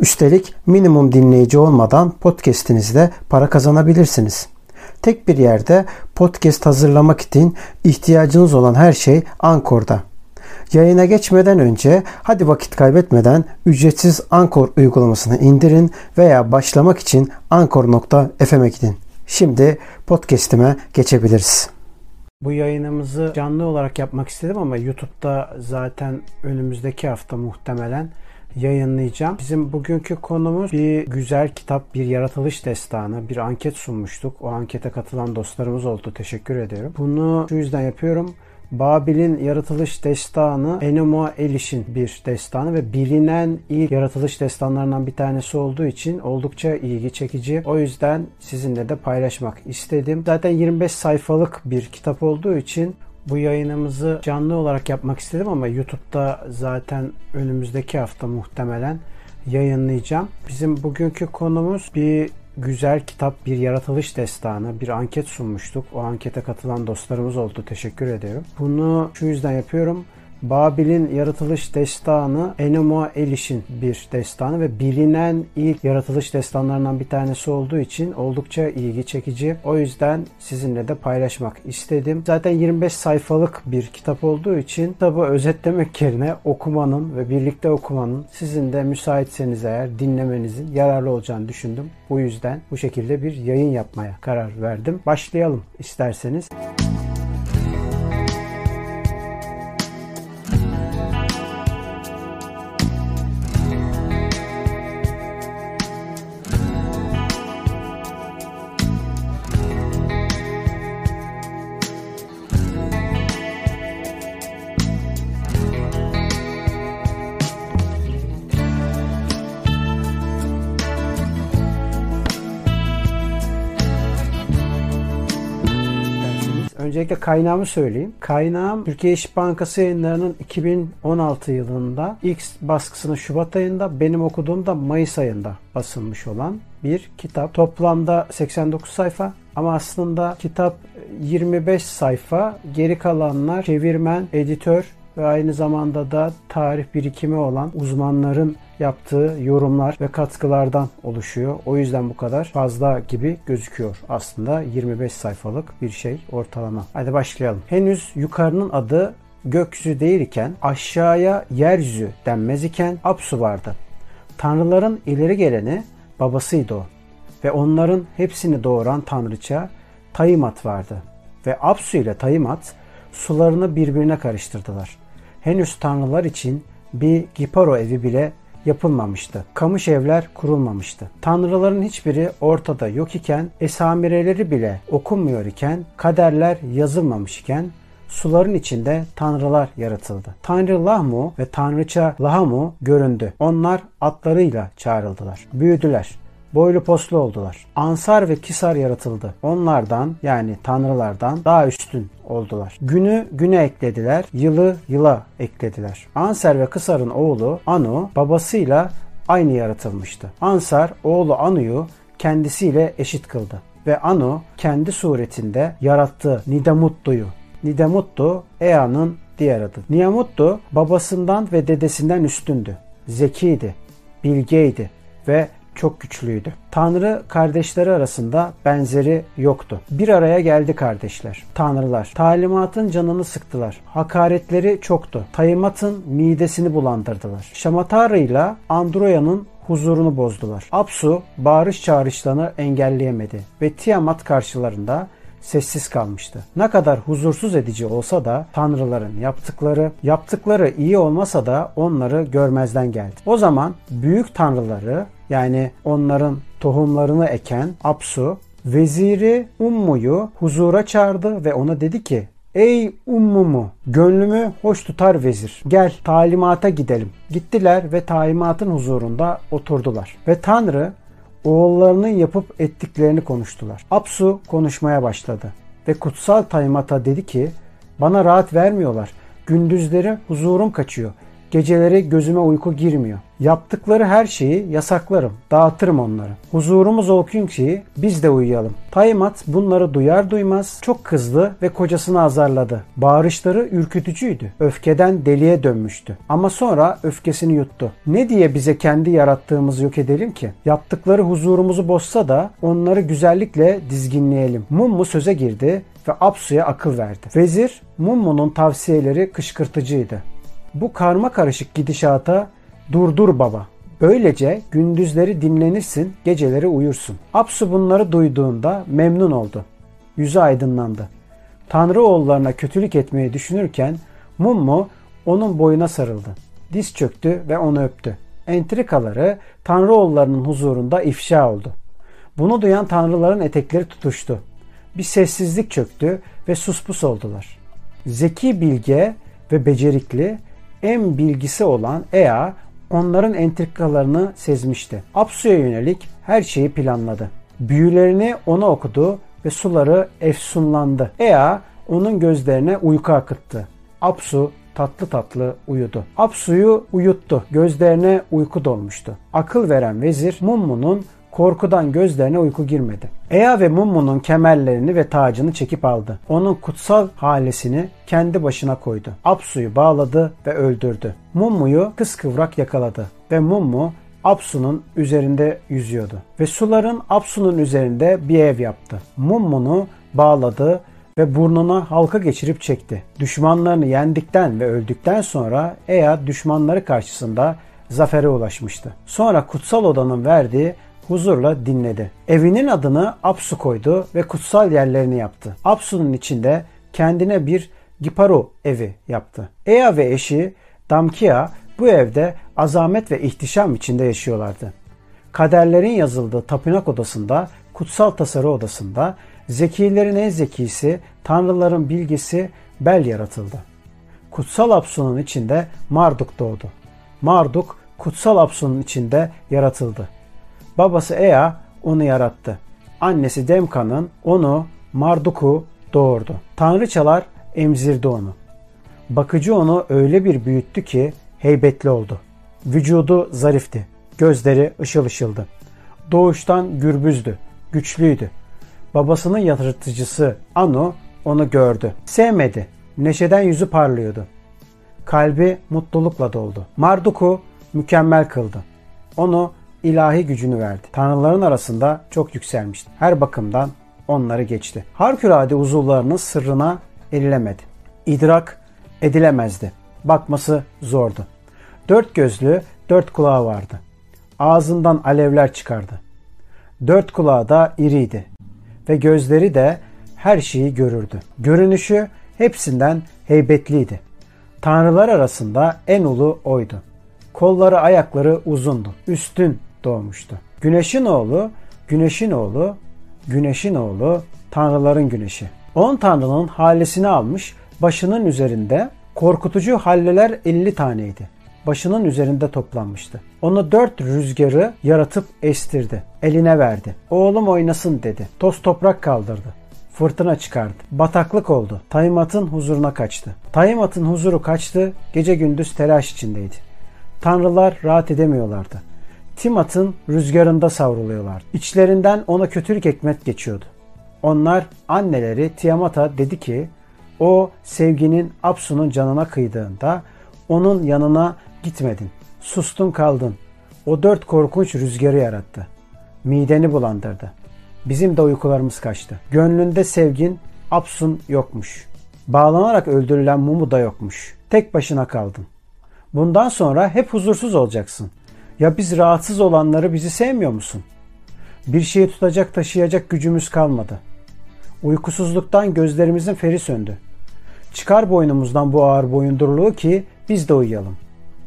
Üstelik minimum dinleyici olmadan podcast'inizde para kazanabilirsiniz. Tek bir yerde podcast hazırlamak için ihtiyacınız olan her şey Ankor'da. Yayına geçmeden önce hadi vakit kaybetmeden ücretsiz Ankor uygulamasını indirin veya başlamak için ankor.fm'e gidin. Şimdi podcast'ime geçebiliriz. Bu yayınımızı canlı olarak yapmak istedim ama YouTube'da zaten önümüzdeki hafta muhtemelen yayınlayacağım. Bizim bugünkü konumuz bir güzel kitap, bir yaratılış destanı, bir anket sunmuştuk. O ankete katılan dostlarımız oldu. Teşekkür ediyorum. Bunu şu yüzden yapıyorum. Babil'in yaratılış destanı Enuma Elish'in bir destanı ve bilinen ilk yaratılış destanlarından bir tanesi olduğu için oldukça ilgi çekici. O yüzden sizinle de paylaşmak istedim. Zaten 25 sayfalık bir kitap olduğu için bu yayınımızı canlı olarak yapmak istedim ama YouTube'da zaten önümüzdeki hafta muhtemelen yayınlayacağım. Bizim bugünkü konumuz bir güzel kitap, bir yaratılış destanı, bir anket sunmuştuk. O ankete katılan dostlarımız oldu. Teşekkür ediyorum. Bunu şu yüzden yapıyorum. Babil'in yaratılış destanı Enuma Elish'in bir destanı ve bilinen ilk yaratılış destanlarından bir tanesi olduğu için oldukça ilgi çekici. O yüzden sizinle de paylaşmak istedim. Zaten 25 sayfalık bir kitap olduğu için kitabı özetlemek yerine okumanın ve birlikte okumanın sizin de müsaitseniz eğer dinlemenizin yararlı olacağını düşündüm. Bu yüzden bu şekilde bir yayın yapmaya karar verdim. Başlayalım isterseniz. Öncelikle kaynağımı söyleyeyim. Kaynağım Türkiye İş Bankası yayınlarının 2016 yılında ilk baskısını Şubat ayında, benim okuduğumda Mayıs ayında basılmış olan bir kitap. Toplamda 89 sayfa ama aslında kitap 25 sayfa. Geri kalanlar çevirmen, editör ve aynı zamanda da tarih birikimi olan uzmanların yaptığı yorumlar ve katkılardan oluşuyor. O yüzden bu kadar fazla gibi gözüküyor. Aslında 25 sayfalık bir şey ortalama. Hadi başlayalım. Henüz yukarının adı gökyüzü değil iken aşağıya yeryüzü denmez iken Apsu vardı. Tanrıların ileri geleni babasıydı o. Ve onların hepsini doğuran tanrıça Tayimat vardı. Ve Apsu ile Tayimat sularını birbirine karıştırdılar. Henüz tanrılar için bir Giparo evi bile yapılmamıştı. Kamış evler kurulmamıştı. Tanrıların hiçbiri ortada yok iken, esamireleri bile okunmuyor iken, kaderler yazılmamış iken, suların içinde tanrılar yaratıldı. Tanrı Lahmu ve tanrıça Lahamu göründü. Onlar atlarıyla çağrıldılar. Büyüdüler boylu poslu oldular. Ansar ve Kisar yaratıldı. Onlardan yani tanrılardan daha üstün oldular. Günü güne eklediler, yılı yıla eklediler. Anser ve Kısar'ın oğlu Anu babasıyla aynı yaratılmıştı. Ansar oğlu Anu'yu kendisiyle eşit kıldı ve Anu kendi suretinde yarattığı Nidamuttu'yu. Nidamuttu Ea'nın diğer adı. Niyamuttu babasından ve dedesinden üstündü. Zekiydi, bilgeydi ve çok güçlüydü. Tanrı kardeşleri arasında benzeri yoktu. Bir araya geldi kardeşler, tanrılar. Talimatın canını sıktılar. Hakaretleri çoktu. Tayimat'ın midesini bulandırdılar. Şamatara ile Androya'nın huzurunu bozdular. Apsu bağırış çağrışlarını engelleyemedi ve Tiamat karşılarında sessiz kalmıştı. Ne kadar huzursuz edici olsa da tanrıların yaptıkları, yaptıkları iyi olmasa da onları görmezden geldi. O zaman büyük tanrıları yani onların tohumlarını eken Apsu veziri Ummu'yu huzura çağırdı ve ona dedi ki Ey ummumu, gönlümü hoş tutar vezir. Gel talimata gidelim. Gittiler ve talimatın huzurunda oturdular. Ve Tanrı Oğullarının yapıp ettiklerini konuştular. Apsu konuşmaya başladı ve kutsal Taymata dedi ki bana rahat vermiyorlar. Gündüzleri huzurum kaçıyor. Geceleri gözüme uyku girmiyor. Yaptıkları her şeyi yasaklarım, dağıtırım onları. Huzurumuz olsun ki biz de uyuyalım. Taymat bunları duyar duymaz çok kızdı ve kocasını azarladı. Bağırışları ürkütücüydü. Öfkeden deliye dönmüştü. Ama sonra öfkesini yuttu. Ne diye bize kendi yarattığımızı yok edelim ki? Yaptıkları huzurumuzu bozsa da onları güzellikle dizginleyelim. Mummu söze girdi ve Apsu'ya akıl verdi. Vezir Mummu'nun tavsiyeleri kışkırtıcıydı. Bu karma karışık gidişata durdur baba. Böylece gündüzleri dinlenirsin, geceleri uyursun. Apsu bunları duyduğunda memnun oldu. Yüzü aydınlandı. Tanrı oğullarına kötülük etmeyi düşünürken Mummu onun boyuna sarıldı. Diz çöktü ve onu öptü. Entrikaları Tanrı oğullarının huzurunda ifşa oldu. Bunu duyan tanrıların etekleri tutuştu. Bir sessizlik çöktü ve suspus oldular. Zeki bilge ve becerikli en bilgisi olan Ea onların entrikalarını sezmişti. Apsu'ya yönelik her şeyi planladı. Büyülerini ona okudu ve suları efsunlandı. Ea onun gözlerine uyku akıttı. Apsu tatlı tatlı uyudu. Apsu'yu uyuttu. Gözlerine uyku dolmuştu. Akıl veren vezir Mummu'nun Korkudan gözlerine uyku girmedi. Ea ve Mummu'nun kemerlerini ve tacını çekip aldı. Onun kutsal halesini kendi başına koydu. Apsu'yu bağladı ve öldürdü. Mummu'yu kıskıvrak yakaladı ve Mummu Apsu'nun üzerinde yüzüyordu. Ve suların Apsu'nun üzerinde bir ev yaptı. Mummu'nu bağladı ve burnuna halka geçirip çekti. Düşmanlarını yendikten ve öldükten sonra Ea düşmanları karşısında zafere ulaşmıştı. Sonra kutsal odanın verdiği huzurla dinledi. Evinin adını Apsu koydu ve kutsal yerlerini yaptı. Apsu'nun içinde kendine bir Giparu evi yaptı. Ea ve eşi Damkia bu evde azamet ve ihtişam içinde yaşıyorlardı. Kaderlerin yazıldığı tapınak odasında, kutsal tasarı odasında, zekilerin en zekisi, tanrıların bilgisi Bel yaratıldı. Kutsal Apsu'nun içinde Marduk doğdu. Marduk kutsal Apsu'nun içinde yaratıldı. Babası Ea onu yarattı. Annesi Demka'nın onu Marduk'u doğurdu. Tanrıçalar emzirdi onu. Bakıcı onu öyle bir büyüttü ki heybetli oldu. Vücudu zarifti. Gözleri ışıl ışıldı. Doğuştan gürbüzdü. Güçlüydü. Babasının yaratıcısı Anu onu gördü. Sevmedi. Neşeden yüzü parlıyordu. Kalbi mutlulukla doldu. Marduk'u mükemmel kıldı. Onu ilahi gücünü verdi. Tanrıların arasında çok yükselmişti. Her bakımdan onları geçti. Harikulade uzuvlarının sırrına erilemedi. İdrak edilemezdi. Bakması zordu. Dört gözlü, dört kulağı vardı. Ağzından alevler çıkardı. Dört kulağı da iriydi. Ve gözleri de her şeyi görürdü. Görünüşü hepsinden heybetliydi. Tanrılar arasında en ulu oydu. Kolları ayakları uzundu. Üstün doğmuştu. Güneşin oğlu, güneşin oğlu, güneşin oğlu, tanrıların güneşi. On tanrının hallesini almış, başının üzerinde korkutucu halleler 50 taneydi. Başının üzerinde toplanmıştı. Onu dört rüzgarı yaratıp estirdi. Eline verdi. Oğlum oynasın dedi. Toz toprak kaldırdı. Fırtına çıkardı. Bataklık oldu. Taymat'ın huzuruna kaçtı. Taymat'ın huzuru kaçtı. Gece gündüz telaş içindeydi. Tanrılar rahat edemiyorlardı. Timat'ın rüzgarında savruluyorlar. İçlerinden ona kötülük ekmek geçiyordu. Onlar anneleri Tiamat'a dedi ki o sevginin Apsu'nun canına kıydığında onun yanına gitmedin. Sustun kaldın. O dört korkunç rüzgarı yarattı. Mideni bulandırdı. Bizim de uykularımız kaçtı. Gönlünde sevgin Apsun yokmuş. Bağlanarak öldürülen Mumu da yokmuş. Tek başına kaldın. Bundan sonra hep huzursuz olacaksın. Ya biz rahatsız olanları bizi sevmiyor musun? Bir şeyi tutacak taşıyacak gücümüz kalmadı. Uykusuzluktan gözlerimizin feri söndü. Çıkar boynumuzdan bu ağır boyundurluğu ki biz de uyuyalım.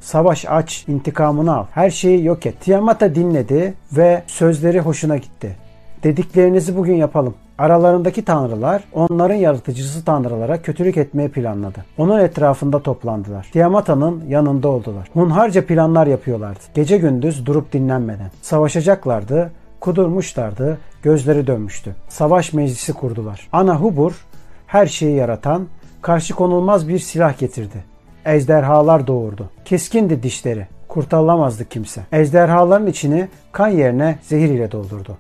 Savaş aç, intikamını al, her şeyi yok et. Tiamat'a dinledi ve sözleri hoşuna gitti. Dediklerinizi bugün yapalım. Aralarındaki tanrılar onların yaratıcısı tanrılara kötülük etmeye planladı. Onun etrafında toplandılar. Tiamata'nın yanında oldular. Hunharca planlar yapıyorlardı. Gece gündüz durup dinlenmeden. Savaşacaklardı, Kudurmuşlardı, gözleri dönmüştü. Savaş meclisi kurdular. Ana Hubur her şeyi yaratan, karşı konulmaz bir silah getirdi. Ejderhalar doğurdu. Keskindi dişleri. Kurtarılamazdı kimse. Ejderhaların içini kan yerine zehir ile doldurdu.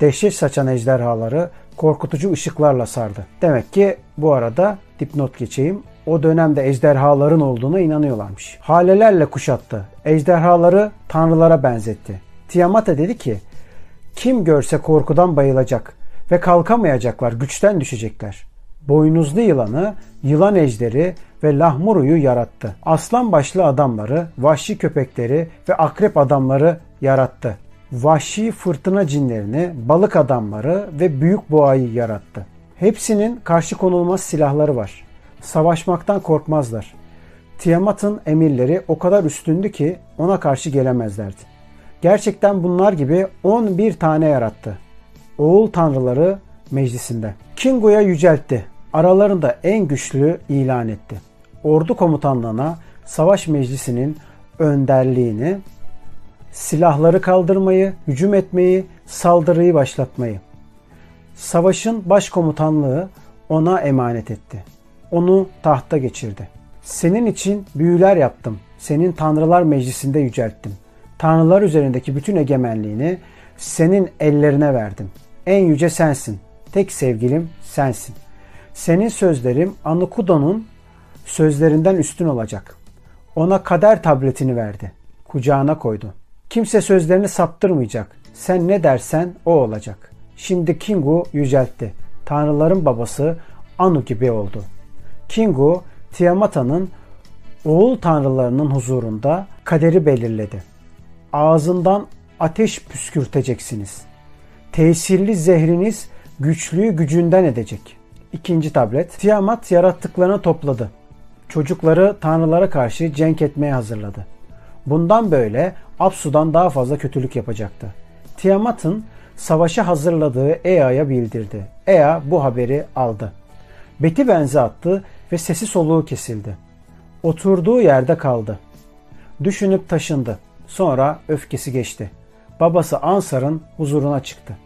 Dehşet saçan ejderhaları korkutucu ışıklarla sardı. Demek ki bu arada dipnot geçeyim. O dönemde ejderhaların olduğuna inanıyorlarmış. Halelerle kuşattı. Ejderhaları tanrılara benzetti. Tiamat dedi ki kim görse korkudan bayılacak ve kalkamayacaklar, güçten düşecekler. Boynuzlu yılanı, yılan ejderi ve lahmuruyu yarattı. Aslan başlı adamları, vahşi köpekleri ve akrep adamları yarattı. Vahşi fırtına cinlerini, balık adamları ve büyük boğayı yarattı. Hepsinin karşı konulmaz silahları var. Savaşmaktan korkmazlar. Tiamat'ın emirleri o kadar üstündü ki ona karşı gelemezlerdi. Gerçekten bunlar gibi 11 tane yarattı. Oğul tanrıları meclisinde. Kingu'ya yüceltti. Aralarında en güçlü ilan etti. Ordu komutanlığına savaş meclisinin önderliğini, silahları kaldırmayı, hücum etmeyi, saldırıyı başlatmayı. Savaşın başkomutanlığı ona emanet etti. Onu tahta geçirdi. Senin için büyüler yaptım. Senin tanrılar meclisinde yücelttim tanrılar üzerindeki bütün egemenliğini senin ellerine verdim. En yüce sensin. Tek sevgilim sensin. Senin sözlerim Anukudo'nun sözlerinden üstün olacak. Ona kader tabletini verdi. Kucağına koydu. Kimse sözlerini saptırmayacak. Sen ne dersen o olacak. Şimdi Kingu yüceltti. Tanrıların babası Anu gibi oldu. Kingu, Tiamata'nın oğul tanrılarının huzurunda kaderi belirledi ağzından ateş püskürteceksiniz. Tesirli zehriniz güçlüyü gücünden edecek. İkinci tablet. Tiamat yarattıklarını topladı. Çocukları tanrılara karşı cenk etmeye hazırladı. Bundan böyle Apsu'dan daha fazla kötülük yapacaktı. Tiamat'ın savaşa hazırladığı Ea'ya bildirdi. Ea bu haberi aldı. Beti benze attı ve sesi soluğu kesildi. Oturduğu yerde kaldı. Düşünüp taşındı. Sonra öfkesi geçti. Babası Ansar'ın huzuruna çıktı.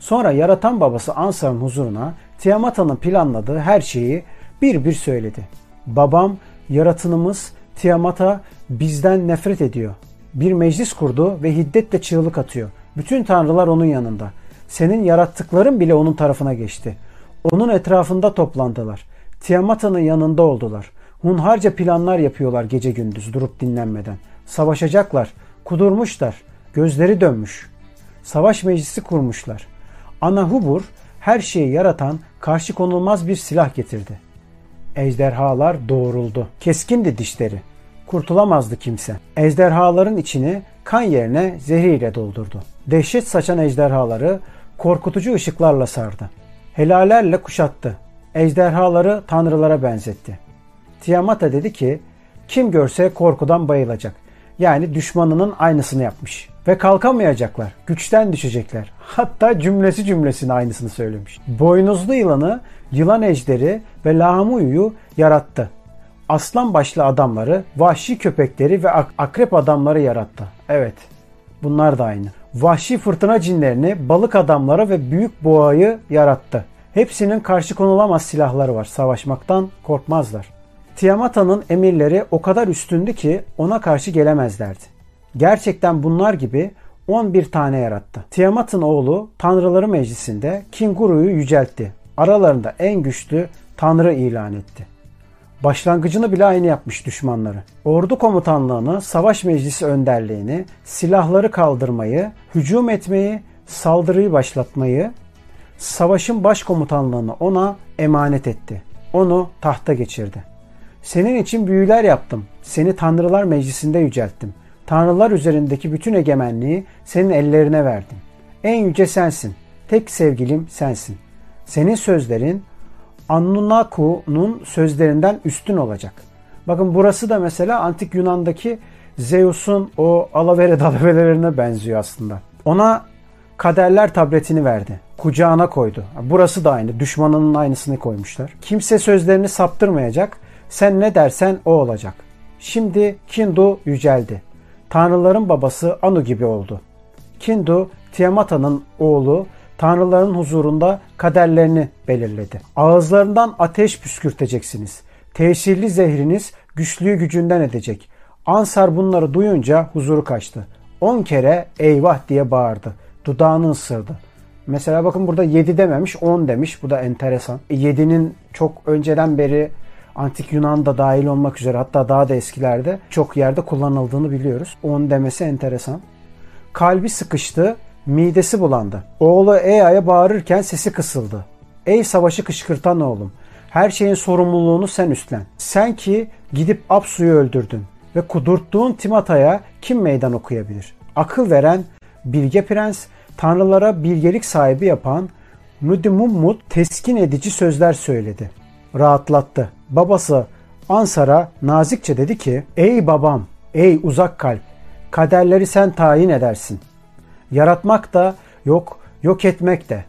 Sonra yaratan babası Ansar'ın huzuruna Tiamat'ın planladığı her şeyi bir bir söyledi. Babam, yaratınımız Tiamat'a bizden nefret ediyor. Bir meclis kurdu ve hiddetle çığlık atıyor. Bütün tanrılar onun yanında. Senin yarattıkların bile onun tarafına geçti. Onun etrafında toplandılar. Tiamat'ın yanında oldular. Hunharca planlar yapıyorlar gece gündüz durup dinlenmeden. Savaşacaklar, kudurmuşlar, gözleri dönmüş. Savaş meclisi kurmuşlar. Ana Hubur her şeyi yaratan karşı konulmaz bir silah getirdi. Ejderhalar doğruldu. Keskindi dişleri. Kurtulamazdı kimse. Ejderhaların içini kan yerine zehriyle doldurdu. Dehşet saçan ejderhaları korkutucu ışıklarla sardı. Helalerle kuşattı. Ejderhaları tanrılara benzetti. Tiamata dedi ki, kim görse korkudan bayılacak. Yani düşmanının aynısını yapmış. Ve kalkamayacaklar. Güçten düşecekler. Hatta cümlesi cümlesine aynısını söylemiş. Boynuzlu yılanı, yılan ejderi ve lahamuyuyu yarattı. Aslan başlı adamları, vahşi köpekleri ve ak- akrep adamları yarattı. Evet, bunlar da aynı. Vahşi fırtına cinlerini, balık adamları ve büyük boğayı yarattı. Hepsinin karşı konulamaz silahları var. Savaşmaktan korkmazlar. Tiamata'nın emirleri o kadar üstündü ki ona karşı gelemezlerdi. Gerçekten bunlar gibi 11 tane yarattı. Tiamat'ın oğlu Tanrıları Meclisi'nde Kinguru'yu yüceltti. Aralarında en güçlü Tanrı ilan etti. Başlangıcını bile aynı yapmış düşmanları. Ordu komutanlığını, savaş meclisi önderliğini, silahları kaldırmayı, hücum etmeyi, saldırıyı başlatmayı, savaşın başkomutanlığını ona emanet etti. Onu tahta geçirdi. Senin için büyüler yaptım. Seni tanrılar meclisinde yücelttim. Tanrılar üzerindeki bütün egemenliği senin ellerine verdim. En yüce sensin. Tek sevgilim sensin. Senin sözlerin Annunaku'nun sözlerinden üstün olacak. Bakın burası da mesela antik Yunan'daki Zeus'un o alavere dalaverelerine benziyor aslında. Ona kaderler tabletini verdi. Kucağına koydu. Burası da aynı. Düşmanının aynısını koymuşlar. Kimse sözlerini saptırmayacak sen ne dersen o olacak. Şimdi Kindu yüceldi. Tanrıların babası Anu gibi oldu. Kindu Tiamata'nın oğlu tanrıların huzurunda kaderlerini belirledi. Ağızlarından ateş püskürteceksiniz. Tesirli zehriniz güçlüğü gücünden edecek. Ansar bunları duyunca huzuru kaçtı. On kere eyvah diye bağırdı. Dudağını ısırdı. Mesela bakın burada 7 dememiş 10 demiş. Bu da enteresan. 7'nin e, çok önceden beri Antik Yunan'da dahil olmak üzere hatta daha da eskilerde çok yerde kullanıldığını biliyoruz. 10 demesi enteresan. Kalbi sıkıştı, midesi bulandı. Oğlu Ea'ya bağırırken sesi kısıldı. Ey savaşı kışkırtan oğlum, her şeyin sorumluluğunu sen üstlen. Sen ki gidip Apsu'yu öldürdün ve kudurttuğun Timata'ya kim meydan okuyabilir? Akıl veren bilge prens, tanrılara bilgelik sahibi yapan Nudimummut teskin edici sözler söyledi. Rahatlattı. Babası Ansar'a nazikçe dedi ki Ey babam, ey uzak kalp, kaderleri sen tayin edersin. Yaratmak da yok, yok etmek de.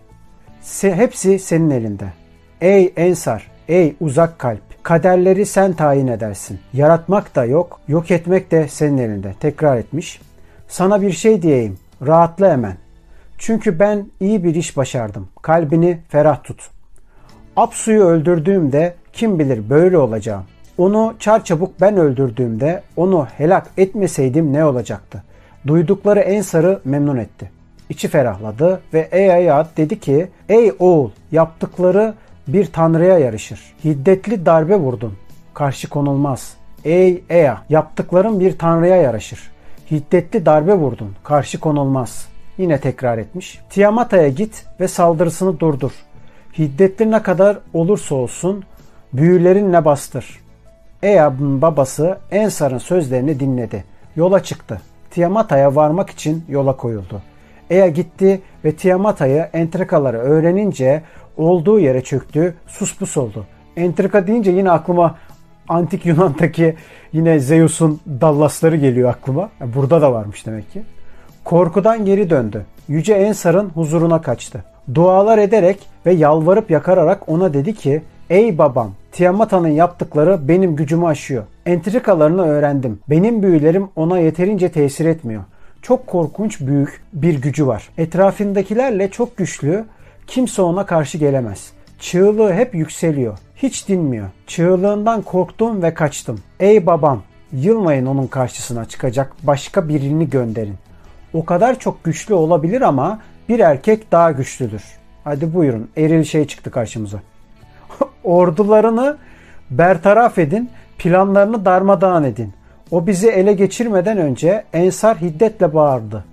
Se, hepsi senin elinde. Ey Ensar, ey uzak kalp, kaderleri sen tayin edersin. Yaratmak da yok, yok etmek de senin elinde. Tekrar etmiş. Sana bir şey diyeyim, rahatla hemen. Çünkü ben iyi bir iş başardım. Kalbini ferah tut. Apsu'yu öldürdüğümde kim bilir böyle olacağım. Onu çarçabuk ben öldürdüğümde onu helak etmeseydim ne olacaktı? Duydukları Ensar'ı memnun etti. İçi ferahladı ve Eyayat dedi ki Ey oğul yaptıkları bir tanrıya yarışır. Hiddetli darbe vurdun. Karşı konulmaz. Ey Eya yaptıkların bir tanrıya yarışır. Hiddetli darbe vurdun. Karşı konulmaz. Yine tekrar etmiş. Tiamata'ya git ve saldırısını durdur. Hiddetli ne kadar olursa olsun büyülerinle bastır. Eyab'ın babası Ensar'ın sözlerini dinledi. Yola çıktı. Tiamata'ya varmak için yola koyuldu. Ea gitti ve Tiamata'yı entrikaları öğrenince olduğu yere çöktü, suspus oldu. Entrika deyince yine aklıma antik Yunan'daki yine Zeus'un dallasları geliyor aklıma. Burada da varmış demek ki. Korkudan geri döndü. Yüce Ensar'ın huzuruna kaçtı. Dualar ederek ve yalvarıp yakararak ona dedi ki Ey babam, Tiamata'nın yaptıkları benim gücümü aşıyor. Entrikalarını öğrendim. Benim büyülerim ona yeterince tesir etmiyor. Çok korkunç büyük bir gücü var. Etrafındakilerle çok güçlü, kimse ona karşı gelemez. Çığlığı hep yükseliyor. Hiç dinmiyor. Çığlığından korktum ve kaçtım. Ey babam, yılmayın onun karşısına çıkacak başka birini gönderin. O kadar çok güçlü olabilir ama bir erkek daha güçlüdür. Hadi buyurun eril şey çıktı karşımıza. Ordularını bertaraf edin, planlarını darmadağın edin. O bizi ele geçirmeden önce Ensar hiddetle bağırdı.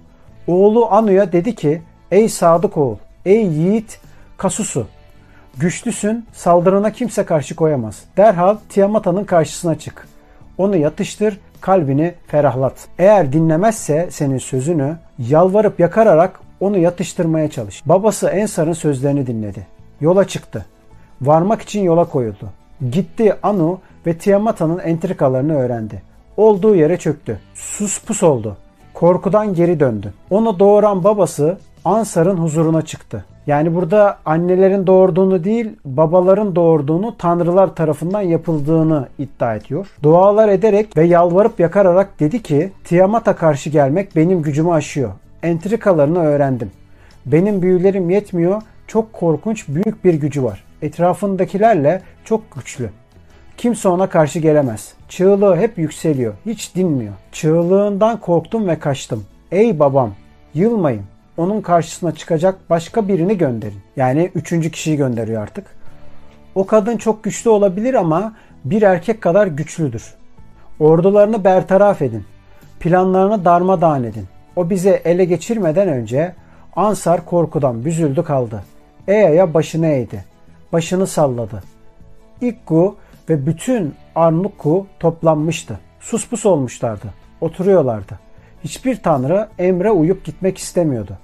Oğlu Anu'ya dedi ki, Ey sadık oğul, ey yiğit Kasusu, güçlüsün, saldırına kimse karşı koyamaz. Derhal Tiamata'nın karşısına çık. Onu yatıştır, kalbini ferahlat. Eğer dinlemezse senin sözünü, yalvarıp yakararak onu yatıştırmaya çalış. Babası Ensar'ın sözlerini dinledi. Yola çıktı. Varmak için yola koyuldu. Gitti Anu ve Tiamata'nın entrikalarını öğrendi. Olduğu yere çöktü. Sus pus oldu. Korkudan geri döndü. Onu doğuran babası Ansar'ın huzuruna çıktı. Yani burada annelerin doğurduğunu değil, babaların doğurduğunu tanrılar tarafından yapıldığını iddia ediyor. Dualar ederek ve yalvarıp yakararak dedi ki, Tiamat'a karşı gelmek benim gücümü aşıyor. Entrikalarını öğrendim. Benim büyülerim yetmiyor, çok korkunç büyük bir gücü var. Etrafındakilerle çok güçlü. Kimse ona karşı gelemez. Çığlığı hep yükseliyor. Hiç dinmiyor. Çığlığından korktum ve kaçtım. Ey babam, yılmayın. Onun karşısına çıkacak başka birini gönderin. Yani üçüncü kişiyi gönderiyor artık. O kadın çok güçlü olabilir ama bir erkek kadar güçlüdür. Ordularını bertaraf edin. Planlarını darmadağın edin. O bize ele geçirmeden önce Ansar korkudan büzüldü kaldı. Ea'ya başını eğdi. Başını salladı. İkku ve bütün Arnukku toplanmıştı. Suspus olmuşlardı. Oturuyorlardı. Hiçbir tanrı emre uyup gitmek istemiyordu.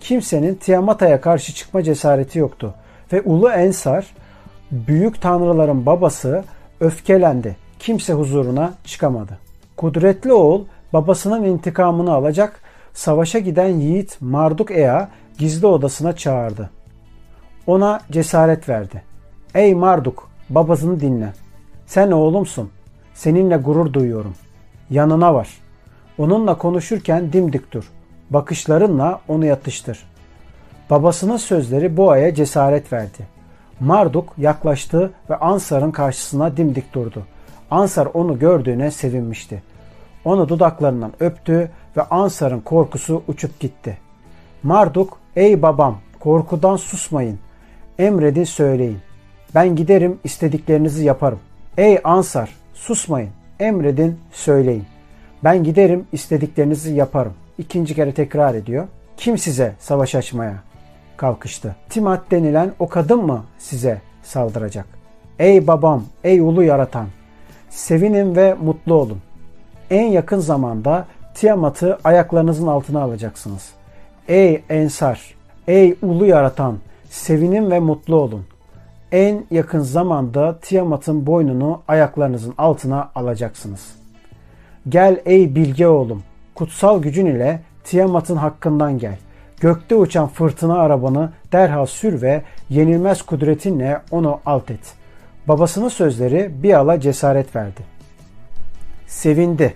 Kimsenin Tiamat'a karşı çıkma cesareti yoktu. Ve Ulu Ensar, büyük tanrıların babası öfkelendi. Kimse huzuruna çıkamadı. Kudretli oğul babasının intikamını alacak, savaşa giden yiğit Marduk Ea gizli odasına çağırdı. Ona cesaret verdi. Ey Marduk, babasını dinle. Sen oğlumsun. Seninle gurur duyuyorum. Yanına var. Onunla konuşurken dimdik dur. Bakışlarınla onu yatıştır. Babasının sözleri Boğa'ya cesaret verdi. Marduk yaklaştı ve Ansar'ın karşısına dimdik durdu. Ansar onu gördüğüne sevinmişti. Onu dudaklarından öptü ve Ansar'ın korkusu uçup gitti. Marduk, ey babam korkudan susmayın. Emredin söyleyin. Ben giderim istediklerinizi yaparım. Ey Ansar susmayın. Emredin söyleyin. Ben giderim istediklerinizi yaparım. İkinci kere tekrar ediyor. Kim size savaş açmaya kalkıştı? Timat denilen o kadın mı size saldıracak? Ey babam, ey ulu yaratan, sevinin ve mutlu olun. En yakın zamanda Tiamat'ı ayaklarınızın altına alacaksınız. Ey Ensar, ey ulu yaratan, sevinin ve mutlu olun. En yakın zamanda Tiamat'ın boynunu ayaklarınızın altına alacaksınız. Gel ey bilge oğlum, kutsal gücün ile Tiamat'ın hakkından gel. Gökte uçan fırtına arabanı derhal sür ve yenilmez kudretinle onu alt et. Babasının sözleri bir ala cesaret verdi. Sevindi.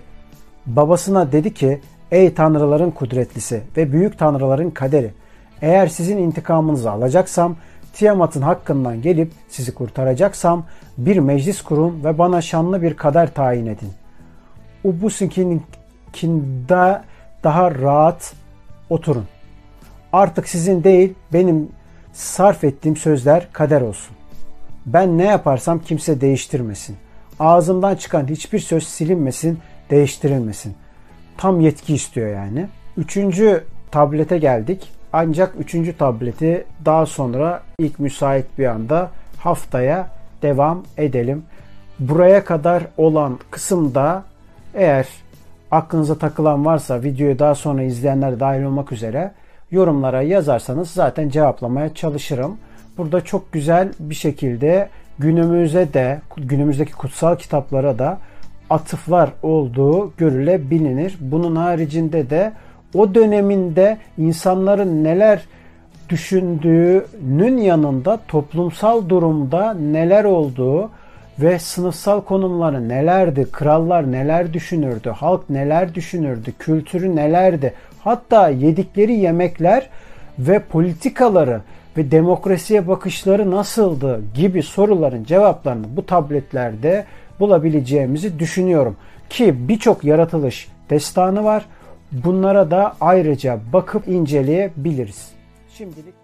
Babasına dedi ki, ey tanrıların kudretlisi ve büyük tanrıların kaderi, eğer sizin intikamınızı alacaksam, Tiamat'ın hakkından gelip sizi kurtaracaksam bir meclis kurun ve bana şanlı bir kader tayin edin. Ubusinkinde daha rahat oturun. Artık sizin değil benim sarf ettiğim sözler kader olsun. Ben ne yaparsam kimse değiştirmesin. Ağzımdan çıkan hiçbir söz silinmesin, değiştirilmesin. Tam yetki istiyor yani. Üçüncü tablete geldik. Ancak üçüncü tableti daha sonra ilk müsait bir anda haftaya devam edelim. Buraya kadar olan kısımda eğer aklınıza takılan varsa videoyu daha sonra izleyenler dahil olmak üzere yorumlara yazarsanız zaten cevaplamaya çalışırım. Burada çok güzel bir şekilde günümüze de günümüzdeki kutsal kitaplara da atıflar olduğu görülebilir. Bunun haricinde de o döneminde insanların neler düşündüğünün yanında toplumsal durumda neler olduğu ve sınıfsal konumları nelerdi, krallar neler düşünürdü, halk neler düşünürdü, kültürü nelerdi, hatta yedikleri yemekler ve politikaları ve demokrasiye bakışları nasıldı gibi soruların cevaplarını bu tabletlerde bulabileceğimizi düşünüyorum. Ki birçok yaratılış destanı var. Bunlara da ayrıca bakıp inceleyebiliriz. Şimdilik